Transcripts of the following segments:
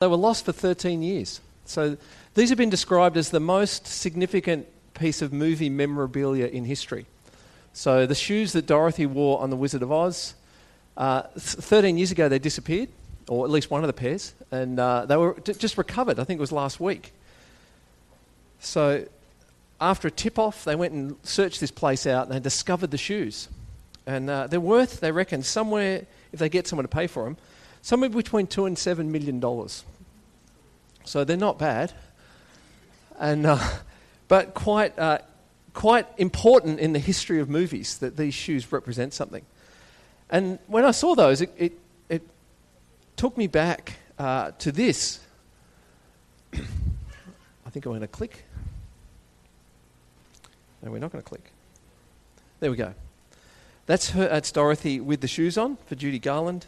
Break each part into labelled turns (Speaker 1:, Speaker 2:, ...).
Speaker 1: They were lost for 13 years. So these have been described as the most significant piece of movie memorabilia in history. So the shoes that Dorothy wore on The Wizard of Oz, uh, 13 years ago they disappeared, or at least one of the pairs, and uh, they were d- just recovered. I think it was last week. So after a tip off, they went and searched this place out and they discovered the shoes. And uh, they're worth, they reckon, somewhere, if they get someone to pay for them, somewhere between two and seven million dollars. So they're not bad, and uh, but quite uh, quite important in the history of movies that these shoes represent something. And when I saw those, it it, it took me back uh, to this. I think I'm going to click. No, we're not going to click. There we go. That's her. That's Dorothy with the shoes on for Judy Garland.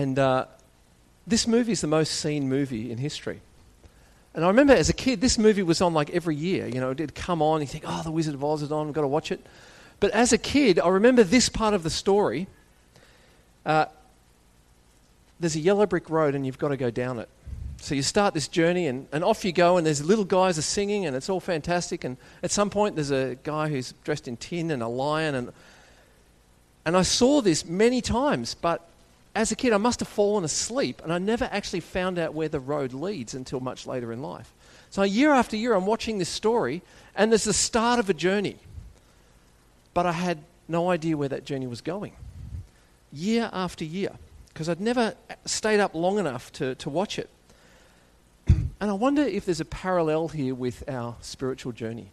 Speaker 1: And uh, this movie is the most seen movie in history. And I remember as a kid, this movie was on like every year. You know, it'd come on, you think, oh, The Wizard of Oz is on, I've got to watch it. But as a kid, I remember this part of the story. Uh, there's a yellow brick road, and you've got to go down it. So you start this journey, and, and off you go, and there's little guys are singing, and it's all fantastic. And at some point, there's a guy who's dressed in tin and a lion. And, and I saw this many times, but as a kid, I must have fallen asleep and I never actually found out where the road leads until much later in life. So, year after year, I'm watching this story and there's the start of a journey. But I had no idea where that journey was going. Year after year, because I'd never stayed up long enough to, to watch it. And I wonder if there's a parallel here with our spiritual journey.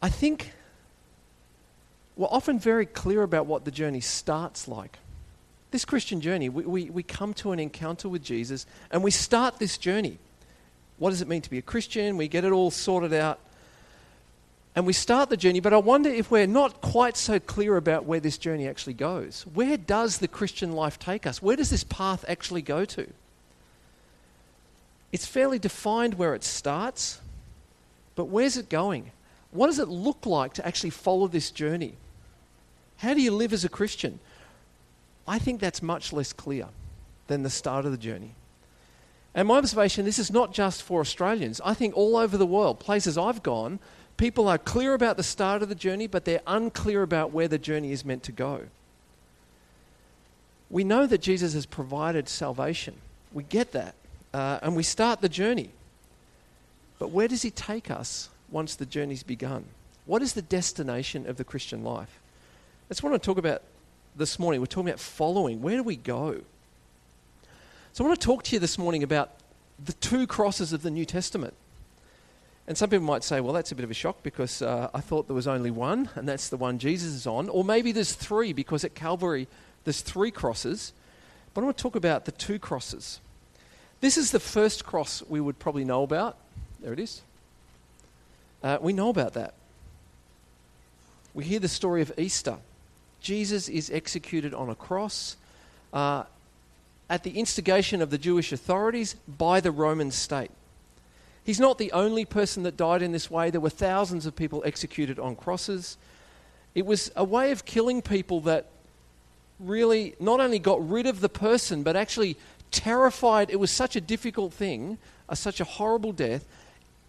Speaker 1: I think we're often very clear about what the journey starts like. This Christian journey, we, we, we come to an encounter with Jesus and we start this journey. What does it mean to be a Christian? We get it all sorted out and we start the journey, but I wonder if we're not quite so clear about where this journey actually goes. Where does the Christian life take us? Where does this path actually go to? It's fairly defined where it starts, but where's it going? What does it look like to actually follow this journey? How do you live as a Christian? I think that's much less clear than the start of the journey. And my observation this is not just for Australians. I think all over the world, places I've gone, people are clear about the start of the journey, but they're unclear about where the journey is meant to go. We know that Jesus has provided salvation. We get that. Uh, and we start the journey. But where does he take us once the journey's begun? What is the destination of the Christian life? That's what I want to talk about this morning. We're talking about following. Where do we go? So I want to talk to you this morning about the two crosses of the New Testament. And some people might say, well, that's a bit of a shock because uh, I thought there was only one, and that's the one Jesus is on. Or maybe there's three because at Calvary there's three crosses. But I want to talk about the two crosses. This is the first cross we would probably know about. There it is. Uh, we know about that. We hear the story of Easter. Jesus is executed on a cross uh, at the instigation of the Jewish authorities by the Roman state. He's not the only person that died in this way. There were thousands of people executed on crosses. It was a way of killing people that really not only got rid of the person, but actually terrified. It was such a difficult thing, such a horrible death.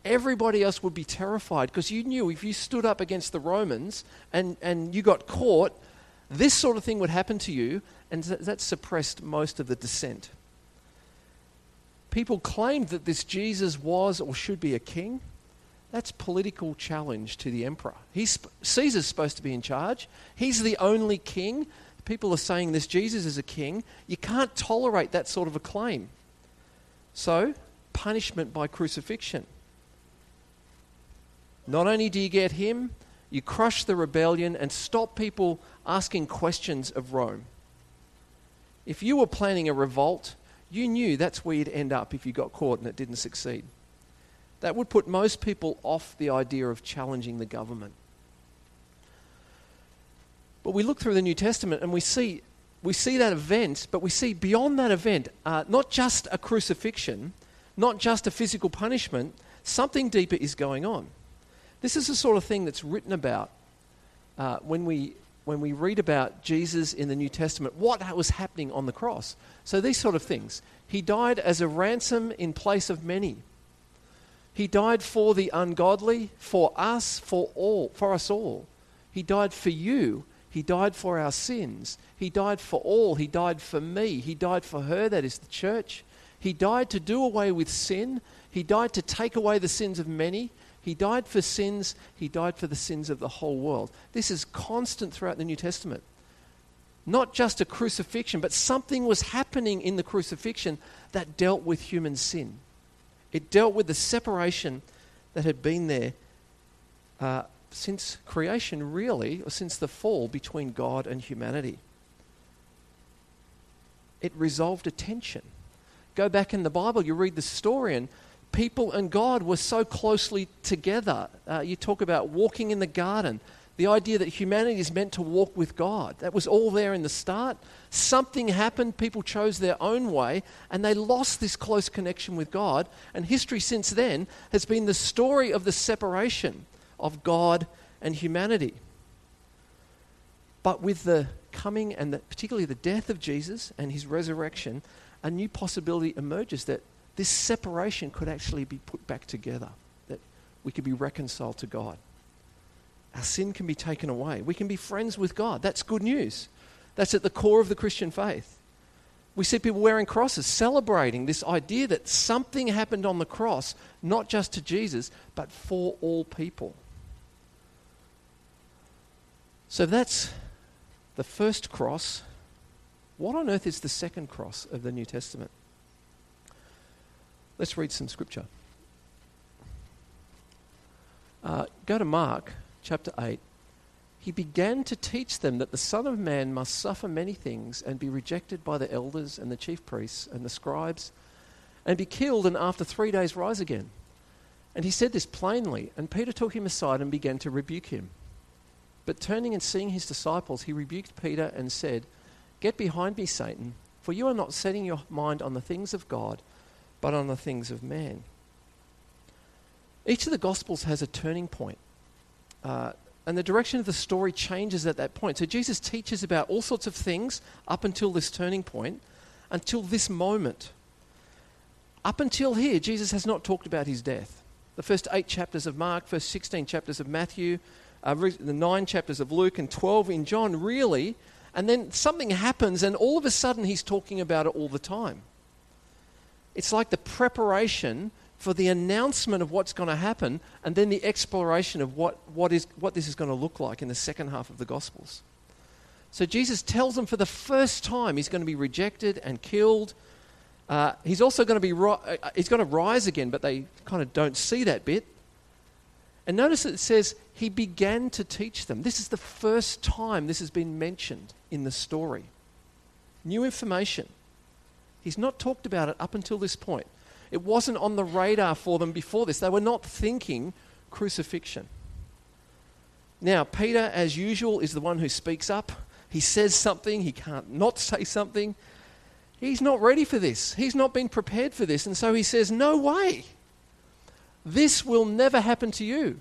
Speaker 1: Everybody else would be terrified because you knew if you stood up against the Romans and, and you got caught, this sort of thing would happen to you, and that suppressed most of the dissent. People claimed that this Jesus was or should be a king. That's political challenge to the emperor. He's, Caesar's supposed to be in charge. He's the only king. People are saying this Jesus is a king. You can't tolerate that sort of a claim. So, punishment by crucifixion. Not only do you get him, you crush the rebellion and stop people asking questions of Rome. If you were planning a revolt, you knew that's where you'd end up if you got caught and it didn't succeed. That would put most people off the idea of challenging the government. But we look through the New Testament and we see, we see that event, but we see beyond that event uh, not just a crucifixion, not just a physical punishment, something deeper is going on. This is the sort of thing that's written about uh, when, we, when we read about Jesus in the New Testament, what was happening on the cross. So these sort of things. He died as a ransom in place of many. He died for the ungodly, for us, for all, for us all. He died for you. He died for our sins. He died for all. He died for me. He died for her, that is the church. He died to do away with sin. He died to take away the sins of many. He died for sins. He died for the sins of the whole world. This is constant throughout the New Testament. Not just a crucifixion, but something was happening in the crucifixion that dealt with human sin. It dealt with the separation that had been there uh, since creation, really, or since the fall between God and humanity. It resolved a tension. Go back in the Bible, you read the story, and people and God were so closely together. Uh, you talk about walking in the garden, the idea that humanity is meant to walk with God. That was all there in the start. Something happened, people chose their own way, and they lost this close connection with God. And history since then has been the story of the separation of God and humanity. But with the coming and the, particularly the death of Jesus and his resurrection, a new possibility emerges that this separation could actually be put back together, that we could be reconciled to God. Our sin can be taken away. We can be friends with God. That's good news. That's at the core of the Christian faith. We see people wearing crosses, celebrating this idea that something happened on the cross, not just to Jesus, but for all people. So that's the first cross. What on earth is the second cross of the New Testament? Let's read some scripture. Uh, go to Mark chapter 8. He began to teach them that the Son of Man must suffer many things and be rejected by the elders and the chief priests and the scribes and be killed and after three days rise again. And he said this plainly, and Peter took him aside and began to rebuke him. But turning and seeing his disciples, he rebuked Peter and said, Get behind me, Satan, for you are not setting your mind on the things of God but on the things of man. Each of the Gospels has a turning point. Uh, and the direction of the story changes at that point. So Jesus teaches about all sorts of things up until this turning point, until this moment. Up until here, Jesus has not talked about his death. The first eight chapters of Mark, first 16 chapters of Matthew, uh, the nine chapters of Luke, and 12 in John, really. And then something happens, and all of a sudden he's talking about it all the time. It's like the preparation for the announcement of what's going to happen and then the exploration of what, what, is, what this is going to look like in the second half of the Gospels. So Jesus tells them for the first time he's going to be rejected and killed. Uh, he's also going to be ri- uh, he's going to rise again, but they kind of don't see that bit. And notice it says he began to teach them. This is the first time this has been mentioned in the story. New information. He's not talked about it up until this point. It wasn't on the radar for them before this. They were not thinking crucifixion. Now, Peter, as usual, is the one who speaks up. He says something, he can't not say something. He's not ready for this. He's not been prepared for this. And so he says, No way. This will never happen to you.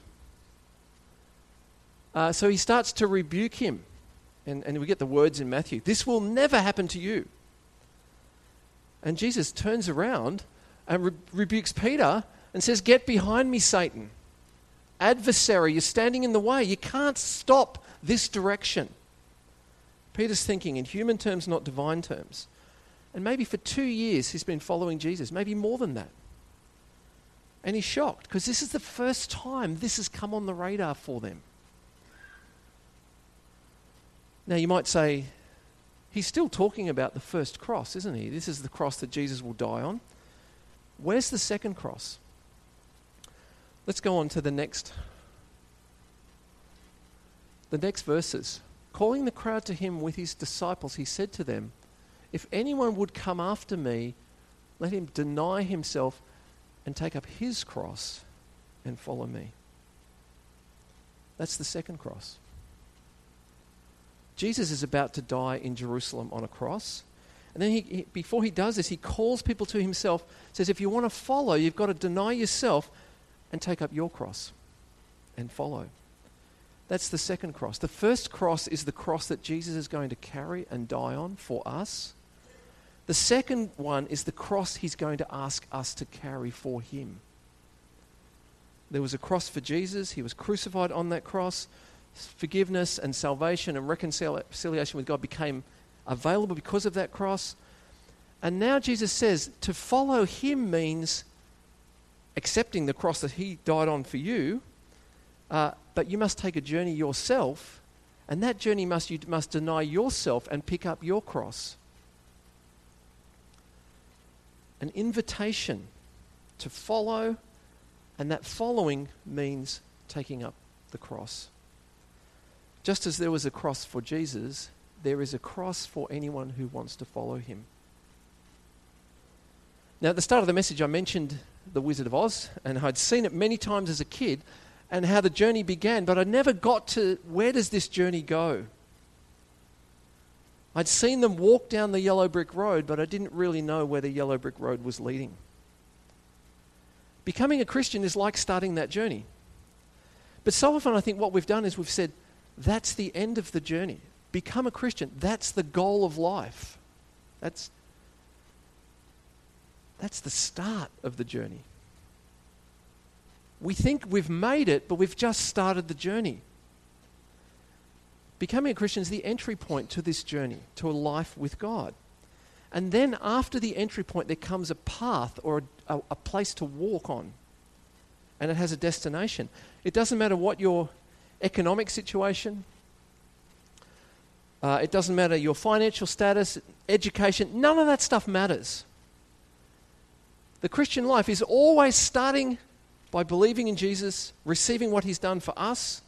Speaker 1: Uh, so he starts to rebuke him. And, and we get the words in Matthew this will never happen to you. And Jesus turns around and re- rebukes Peter and says, Get behind me, Satan. Adversary, you're standing in the way. You can't stop this direction. Peter's thinking in human terms, not divine terms. And maybe for two years he's been following Jesus, maybe more than that. And he's shocked because this is the first time this has come on the radar for them. Now, you might say, he's still talking about the first cross, isn't he? This is the cross that Jesus will die on. Where's the second cross? Let's go on to the next the next verses. Calling the crowd to him with his disciples, he said to them, If anyone would come after me, let him deny himself and take up his cross and follow me. That's the second cross. Jesus is about to die in Jerusalem on a cross. And then he, he, before he does this, he calls people to himself, says, if you want to follow, you've got to deny yourself and take up your cross and follow. That's the second cross. The first cross is the cross that Jesus is going to carry and die on for us. The second one is the cross he's going to ask us to carry for him. There was a cross for Jesus, he was crucified on that cross. Forgiveness and salvation and reconciliation with God became available because of that cross. And now Jesus says to follow him means accepting the cross that he died on for you, uh, but you must take a journey yourself, and that journey must you must deny yourself and pick up your cross. An invitation to follow, and that following means taking up the cross. Just as there was a cross for Jesus, there is a cross for anyone who wants to follow him. Now, at the start of the message, I mentioned The Wizard of Oz, and I'd seen it many times as a kid and how the journey began, but I never got to where does this journey go? I'd seen them walk down the yellow brick road, but I didn't really know where the yellow brick road was leading. Becoming a Christian is like starting that journey. But so often, I think what we've done is we've said, that's the end of the journey. Become a Christian. That's the goal of life. That's, that's the start of the journey. We think we've made it, but we've just started the journey. Becoming a Christian is the entry point to this journey, to a life with God. And then after the entry point, there comes a path or a, a, a place to walk on. And it has a destination. It doesn't matter what your economic situation, uh, it doesn't matter your financial status, education, none of that stuff matters. The Christian life is always starting by believing in Jesus, receiving what he's done for us,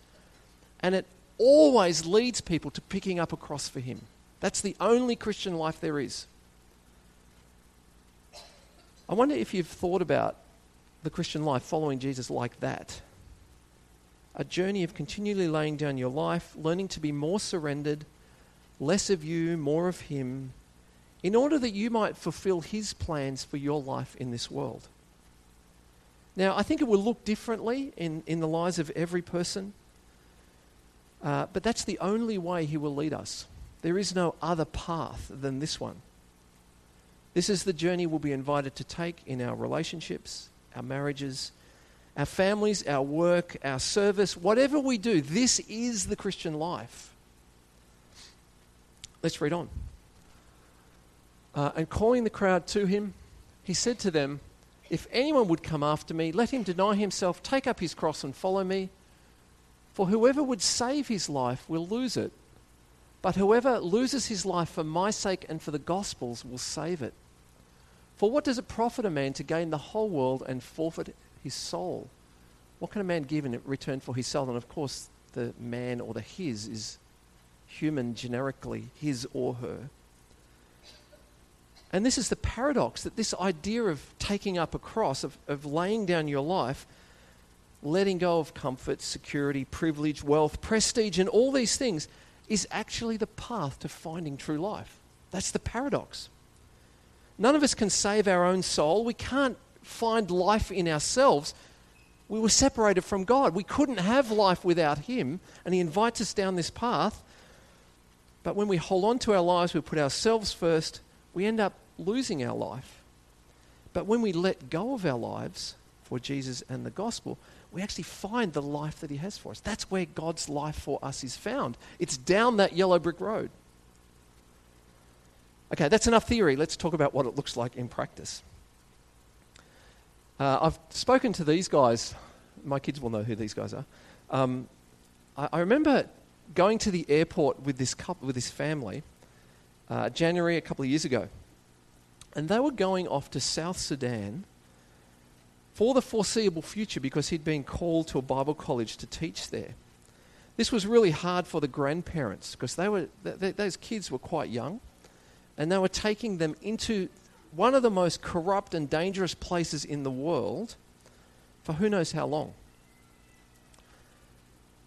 Speaker 1: and it always leads people to picking up a cross for him. That's the only Christian life there is. I wonder if you've thought about the Christian life following Jesus like that. A journey of continually laying down your life, learning to be more surrendered, less of you, more of Him, in order that you might fulfill His plans for your life in this world. Now, I think it will look differently in, in the lives of every person, uh, but that's the only way He will lead us. There is no other path than this one. This is the journey we'll be invited to take in our relationships, our marriages, our families, our work, our service, whatever we do. This is the Christian life. Let's read on. Uh, and calling the crowd to him, he said to them, If anyone would come after me, let him deny himself, take up his cross, and follow me. For whoever would save his life will lose it. But whoever loses his life for my sake and for the gospel's will save it. For what does it profit a man to gain the whole world and forfeit his soul? What can a man give in return for his soul? And of course, the man or the his is human generically, his or her. And this is the paradox that this idea of taking up a cross, of, of laying down your life, letting go of comfort, security, privilege, wealth, prestige, and all these things, is actually the path to finding true life. That's the paradox. None of us can save our own soul. We can't find life in ourselves. We were separated from God. We couldn't have life without Him. And He invites us down this path. But when we hold on to our lives, we put ourselves first, we end up losing our life. But when we let go of our lives for Jesus and the gospel, we actually find the life that He has for us. That's where God's life for us is found. It's down that yellow brick road. Okay, that's enough theory. Let's talk about what it looks like in practice. Uh, I've spoken to these guys. My kids will know who these guys are. Um, I, I remember going to the airport with this couple, with this family, uh, January a couple of years ago, and they were going off to South Sudan for the foreseeable future because he'd been called to a Bible college to teach there. This was really hard for the grandparents because they were th- th- those kids were quite young, and they were taking them into one of the most corrupt and dangerous places in the world for who knows how long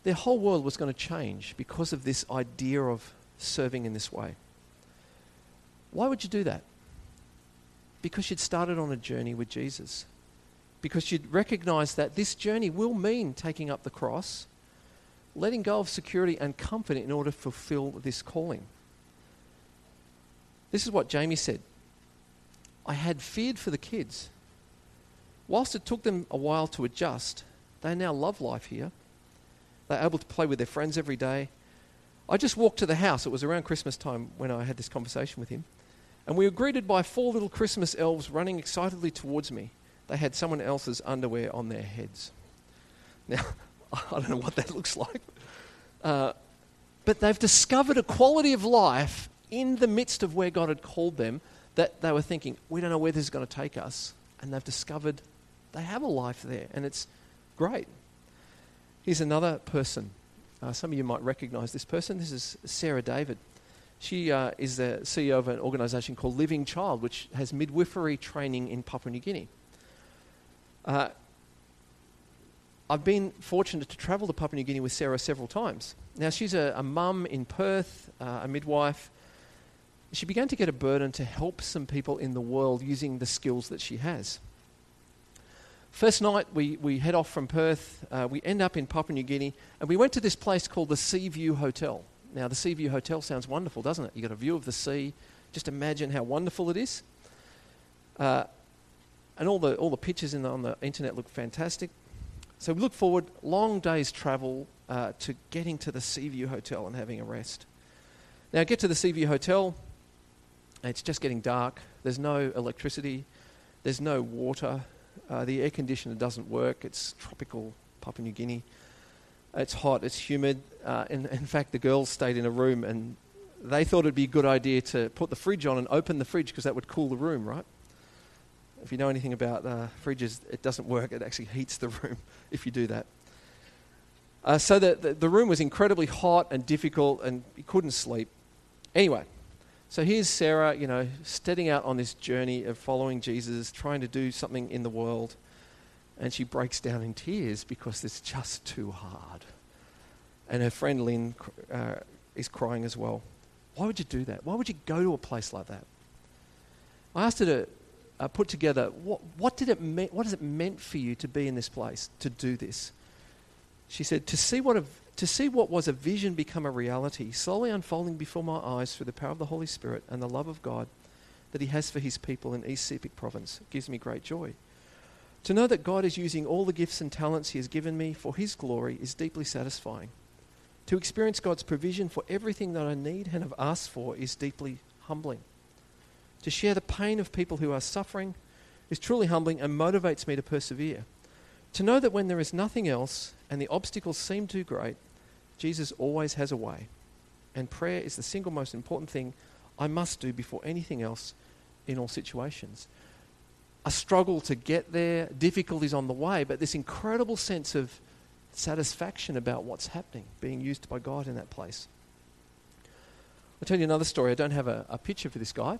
Speaker 1: their whole world was going to change because of this idea of serving in this way. Why would you do that? Because you'd started on a journey with Jesus. Because you'd recognize that this journey will mean taking up the cross, letting go of security and comfort in order to fulfill this calling. This is what Jamie said I had feared for the kids. Whilst it took them a while to adjust, they now love life here. They're able to play with their friends every day. I just walked to the house. It was around Christmas time when I had this conversation with him. And we were greeted by four little Christmas elves running excitedly towards me. They had someone else's underwear on their heads. Now, I don't know what that looks like. Uh, but they've discovered a quality of life in the midst of where God had called them that they were thinking, we don't know where this is going to take us. And they've discovered they have a life there, and it's great. Here's another person. Uh, some of you might recognize this person. This is Sarah David. She uh, is the CEO of an organization called Living Child, which has midwifery training in Papua New Guinea. Uh, I've been fortunate to travel to Papua New Guinea with Sarah several times. Now, she's a, a mum in Perth, uh, a midwife. She began to get a burden to help some people in the world using the skills that she has. First night, we, we head off from Perth. Uh, we end up in Papua New Guinea, and we went to this place called the Sea View Hotel. Now, the Sea View Hotel sounds wonderful, doesn't it? You've got a view of the sea. Just imagine how wonderful it is. Uh, and all the, all the pictures the, on the internet look fantastic. So we look forward, long day's travel uh, to getting to the Seaview Hotel and having a rest. Now, get to the Seaview Hotel, it's just getting dark. There's no electricity, there's no water. Uh, the air conditioner doesn't work. It's tropical Papua New Guinea. It's hot, it's humid. Uh, and in fact, the girls stayed in a room and they thought it'd be a good idea to put the fridge on and open the fridge because that would cool the room, right? If you know anything about uh, fridges, it doesn't work. It actually heats the room if you do that. Uh, so the, the, the, room was incredibly hot and difficult, and you couldn't sleep. Anyway, so here's Sarah, you know, setting out on this journey of following Jesus, trying to do something in the world, and she breaks down in tears because it's just too hard. And her friend Lynn uh, is crying as well. Why would you do that? Why would you go to a place like that? I asked her to uh, put together what, what, did it me- what has it meant for you to be in this place, to do this? She said, to see, what a, to see what was a vision become a reality, slowly unfolding before my eyes through the power of the Holy Spirit and the love of God that He has for His people in East Sepik province gives me great joy. To know that God is using all the gifts and talents He has given me for His glory is deeply satisfying. To experience God's provision for everything that I need and have asked for is deeply humbling. To share the pain of people who are suffering is truly humbling and motivates me to persevere. To know that when there is nothing else and the obstacles seem too great, Jesus always has a way. And prayer is the single most important thing I must do before anything else in all situations. A struggle to get there, difficulties on the way, but this incredible sense of satisfaction about what's happening, being used by God in that place. I'll tell you another story. I don't have a, a picture for this guy,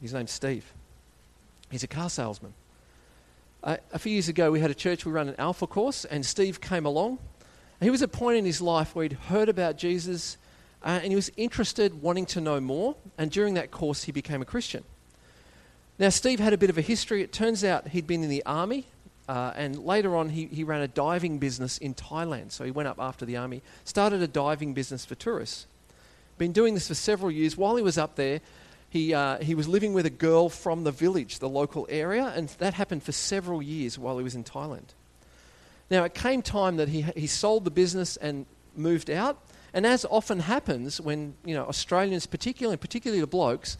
Speaker 1: his name's Steve. He's a car salesman. Uh, a few years ago, we had a church, we ran an Alpha course, and Steve came along. He was at a point in his life where he'd heard about Jesus uh, and he was interested, wanting to know more. And during that course, he became a Christian. Now, Steve had a bit of a history. It turns out he'd been in the army, uh, and later on, he, he ran a diving business in Thailand. So he went up after the army, started a diving business for tourists. Been doing this for several years. While he was up there, he, uh, he was living with a girl from the village, the local area, and that happened for several years while he was in Thailand. Now, it came time that he, he sold the business and moved out. And as often happens when, you know, Australians, particularly, particularly the blokes,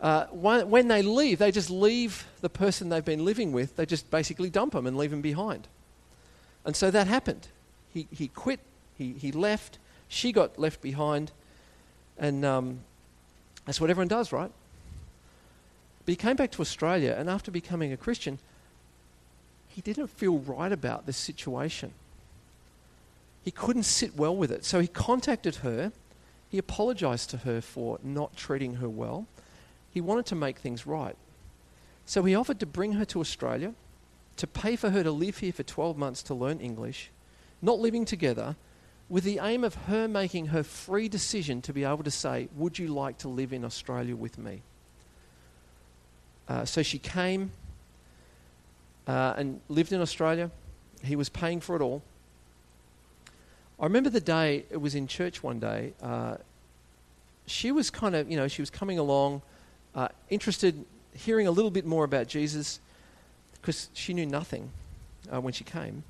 Speaker 1: uh, when, they leave, they just leave the person they've been living with, they just basically dump them and leave them behind. And so that happened. He, he quit, he, he left, she got left behind, and um, that's what everyone does, right? But he came back to Australia, and after becoming a Christian, he didn't feel right about this situation. He couldn't sit well with it. So he contacted her. He apologized to her for not treating her well. He wanted to make things right. So he offered to bring her to Australia, to pay for her to live here for 12 months to learn English, not living together, with the aim of her making her free decision to be able to say, Would you like to live in Australia with me? Uh, so she came uh, and lived in Australia. He was paying for it all. I remember the day it was in church one day. Uh, she was kind of, you know, she was coming along, uh, interested, hearing a little bit more about Jesus, because she knew nothing uh, when she came.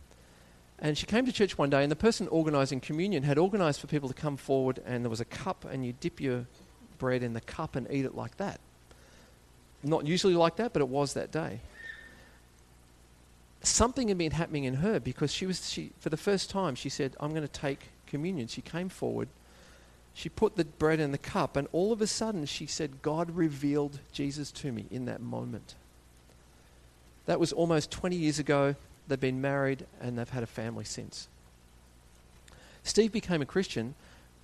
Speaker 1: And she came to church one day, and the person organising communion had organised for people to come forward, and there was a cup, and you dip your bread in the cup and eat it like that. Not usually like that, but it was that day. Something had been happening in her because she was, she, for the first time, she said, I'm going to take communion. She came forward, she put the bread in the cup, and all of a sudden she said, God revealed Jesus to me in that moment. That was almost 20 years ago. They've been married and they've had a family since. Steve became a Christian.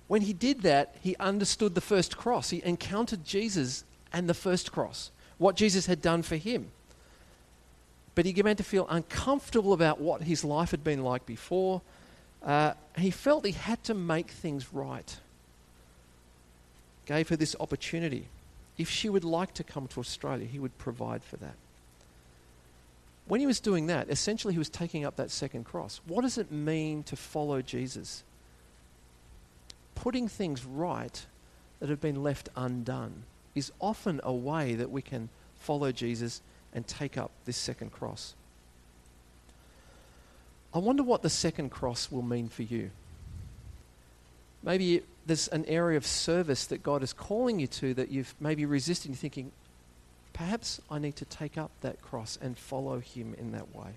Speaker 1: When he did that, he understood the first cross. He encountered Jesus and the first cross, what Jesus had done for him. But he began to feel uncomfortable about what his life had been like before. Uh, he felt he had to make things right. Gave her this opportunity. If she would like to come to Australia, he would provide for that when he was doing that, essentially he was taking up that second cross. What does it mean to follow Jesus? Putting things right that have been left undone is often a way that we can follow Jesus and take up this second cross. I wonder what the second cross will mean for you. Maybe there's an area of service that God is calling you to that you've maybe resisted, thinking, Perhaps I need to take up that cross and follow him in that way.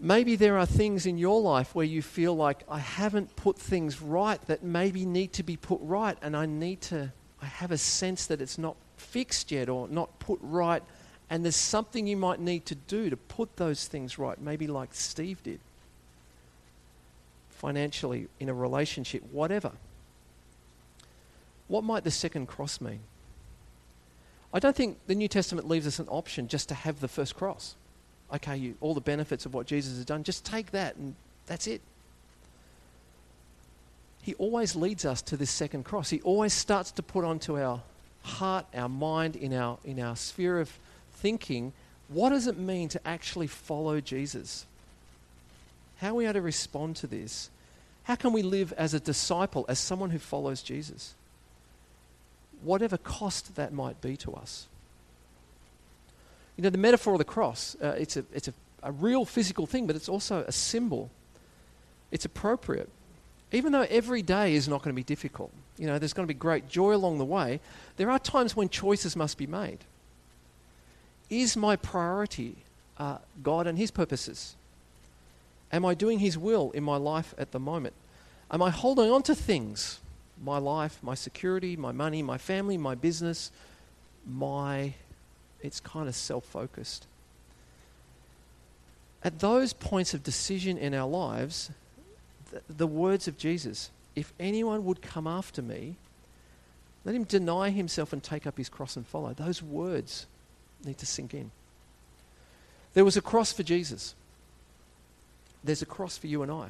Speaker 1: Maybe there are things in your life where you feel like I haven't put things right that maybe need to be put right, and I need to, I have a sense that it's not fixed yet or not put right, and there's something you might need to do to put those things right, maybe like Steve did. Financially, in a relationship, whatever. What might the second cross mean? I don't think the New Testament leaves us an option just to have the first cross. Okay, you, all the benefits of what Jesus has done, just take that and that's it. He always leads us to this second cross. He always starts to put onto our heart, our mind, in our, in our sphere of thinking, what does it mean to actually follow Jesus? How are we to respond to this? How can we live as a disciple, as someone who follows Jesus? Whatever cost that might be to us. You know, the metaphor of the cross, uh, it's, a, it's a, a real physical thing, but it's also a symbol. It's appropriate. Even though every day is not going to be difficult, you know, there's going to be great joy along the way, there are times when choices must be made. Is my priority uh, God and His purposes? Am I doing His will in my life at the moment? Am I holding on to things my life, my security, my money, my family, my business, my. It's kind of self focused. At those points of decision in our lives, the, the words of Jesus if anyone would come after me, let him deny himself and take up his cross and follow. Those words need to sink in. There was a cross for Jesus. There's a cross for you and I.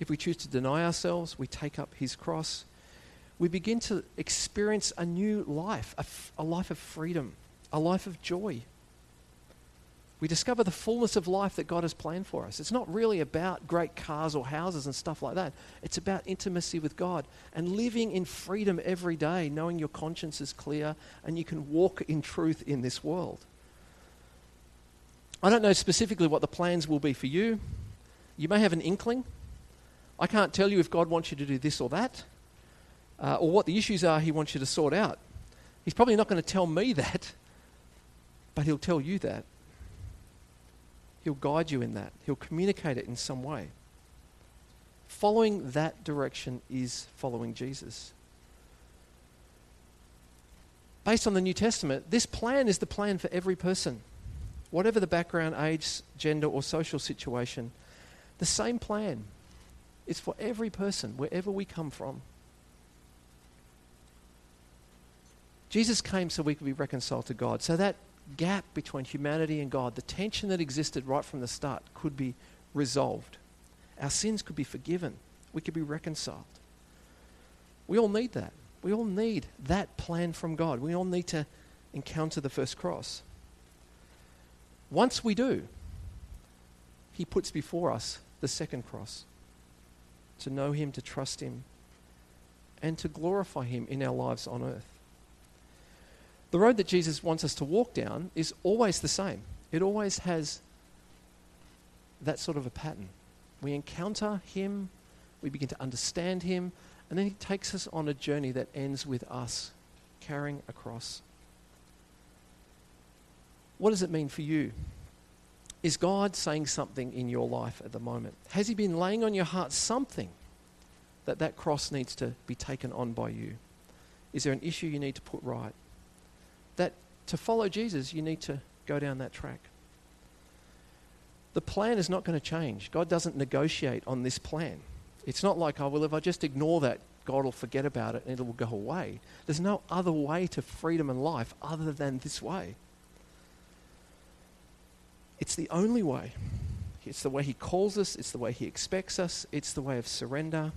Speaker 1: If we choose to deny ourselves, we take up his cross. We begin to experience a new life, a, f- a life of freedom, a life of joy. We discover the fullness of life that God has planned for us. It's not really about great cars or houses and stuff like that. It's about intimacy with God and living in freedom every day, knowing your conscience is clear and you can walk in truth in this world. I don't know specifically what the plans will be for you. You may have an inkling. I can't tell you if God wants you to do this or that, uh, or what the issues are He wants you to sort out. He's probably not going to tell me that, but He'll tell you that. He'll guide you in that, He'll communicate it in some way. Following that direction is following Jesus. Based on the New Testament, this plan is the plan for every person. Whatever the background, age, gender, or social situation, the same plan. It's for every person, wherever we come from. Jesus came so we could be reconciled to God. So that gap between humanity and God, the tension that existed right from the start, could be resolved. Our sins could be forgiven. We could be reconciled. We all need that. We all need that plan from God. We all need to encounter the first cross. Once we do, He puts before us the second cross to know Him, to trust Him, and to glorify Him in our lives on earth. The road that Jesus wants us to walk down is always the same, it always has that sort of a pattern. We encounter Him, we begin to understand Him, and then He takes us on a journey that ends with us carrying a cross. What does it mean for you? Is God saying something in your life at the moment? Has He been laying on your heart something that that cross needs to be taken on by you? Is there an issue you need to put right? That to follow Jesus, you need to go down that track. The plan is not going to change. God doesn't negotiate on this plan. It's not like, oh, well, if I just ignore that, God will forget about it and it will go away. There's no other way to freedom and life other than this way. It's the only way. It's the way He calls us, it's the way He expects us, it's the way of surrender,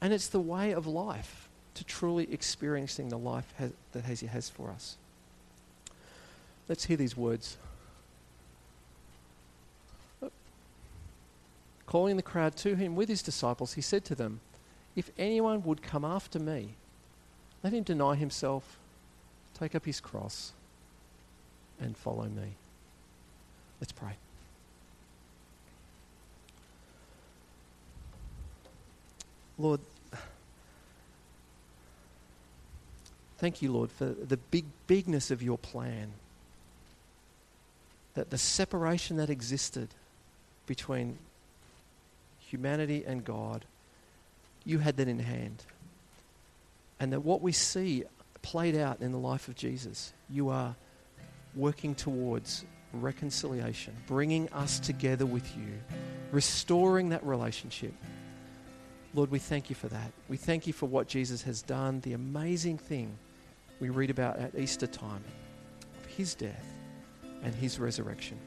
Speaker 1: and it's the way of life to truly experiencing the life has, that He has for us. Let's hear these words. Calling the crowd to him with his disciples, he said to them, If anyone would come after me, let him deny himself, take up his cross, and follow me. Let's pray. Lord, thank you, Lord, for the big bigness of your plan. That the separation that existed between humanity and God, you had that in hand. And that what we see played out in the life of Jesus, you are working towards reconciliation, bringing us together with you, restoring that relationship. Lord, we thank you for that. We thank you for what Jesus has done, the amazing thing we read about at Easter time of his death and his resurrection.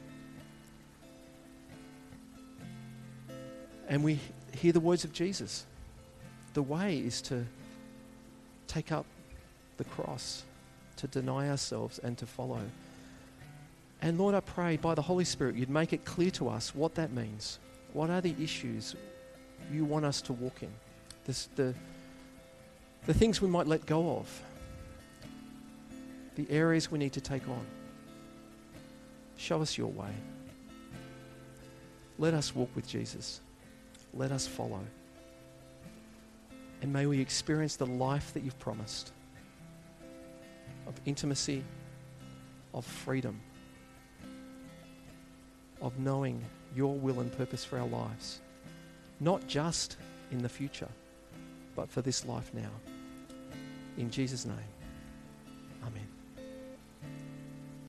Speaker 1: And we hear the words of Jesus. The way is to take up the cross, to deny ourselves, and to follow. And Lord, I pray by the Holy Spirit you'd make it clear to us what that means. What are the issues you want us to walk in? This, the, the things we might let go of, the areas we need to take on. Show us your way. Let us walk with Jesus. Let us follow. And may we experience the life that you've promised of intimacy, of freedom, of knowing your will and purpose for our lives, not just in the future, but for this life now. In Jesus' name, Amen.